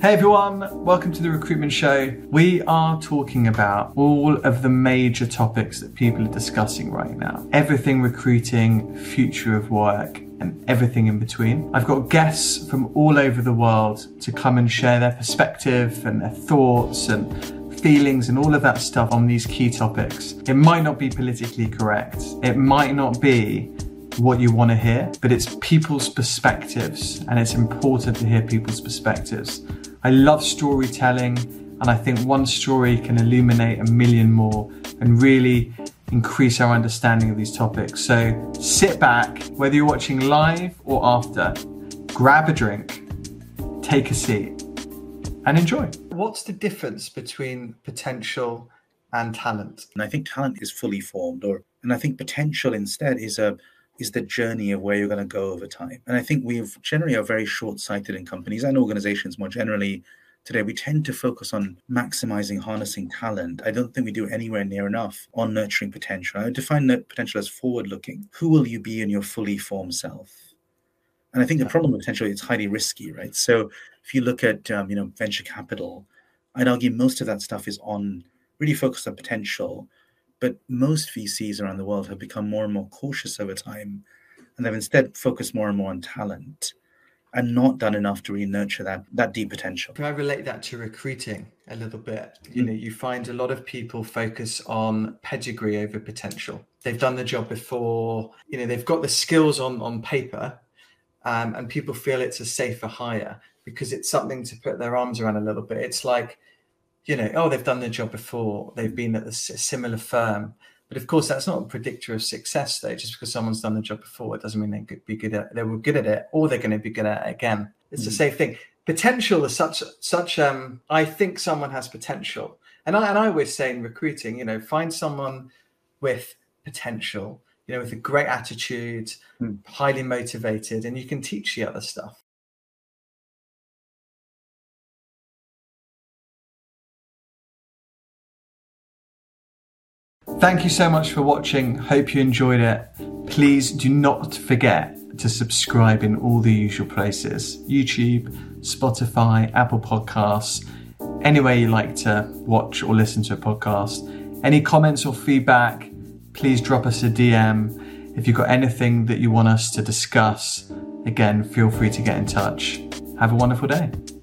Hey everyone, welcome to the Recruitment Show. We are talking about all of the major topics that people are discussing right now. Everything recruiting, future of work, and everything in between. I've got guests from all over the world to come and share their perspective and their thoughts and feelings and all of that stuff on these key topics. It might not be politically correct. It might not be what you want to hear, but it's people's perspectives and it's important to hear people's perspectives. I love storytelling, and I think one story can illuminate a million more and really increase our understanding of these topics. So sit back, whether you're watching live or after, grab a drink, take a seat, and enjoy. What's the difference between potential and talent? And I think talent is fully formed, or and I think potential instead is a is the journey of where you're going to go over time. And I think we've generally are very short-sighted in companies and organizations more generally today. We tend to focus on maximizing harnessing talent. I don't think we do anywhere near enough on nurturing potential. I would define that potential as forward-looking. Who will you be in your fully formed self? And I think the problem with potential is highly risky, right? So if you look at um, you know venture capital, I'd argue most of that stuff is on really focused on potential but most VCs around the world have become more and more cautious over time, and they've instead focused more and more on talent and not done enough to really nurture that that deep potential. Can I relate that to recruiting a little bit? You know, you find a lot of people focus on pedigree over potential. They've done the job before, you know, they've got the skills on on paper, um, and people feel it's a safer hire because it's something to put their arms around a little bit. It's like you know, oh, they've done their job before, they've been at a similar firm. But of course, that's not a predictor of success, though. Just because someone's done the job before, it doesn't mean they could be good at. They were good at it, or they're going to be good at it again. It's mm. the same thing. Potential is such such. Um, I think someone has potential, and I and I always say in recruiting, you know, find someone with potential, you know, with a great attitude, mm. highly motivated, and you can teach the other stuff. Thank you so much for watching. Hope you enjoyed it. Please do not forget to subscribe in all the usual places YouTube, Spotify, Apple Podcasts, anywhere you like to watch or listen to a podcast. Any comments or feedback, please drop us a DM. If you've got anything that you want us to discuss, again, feel free to get in touch. Have a wonderful day.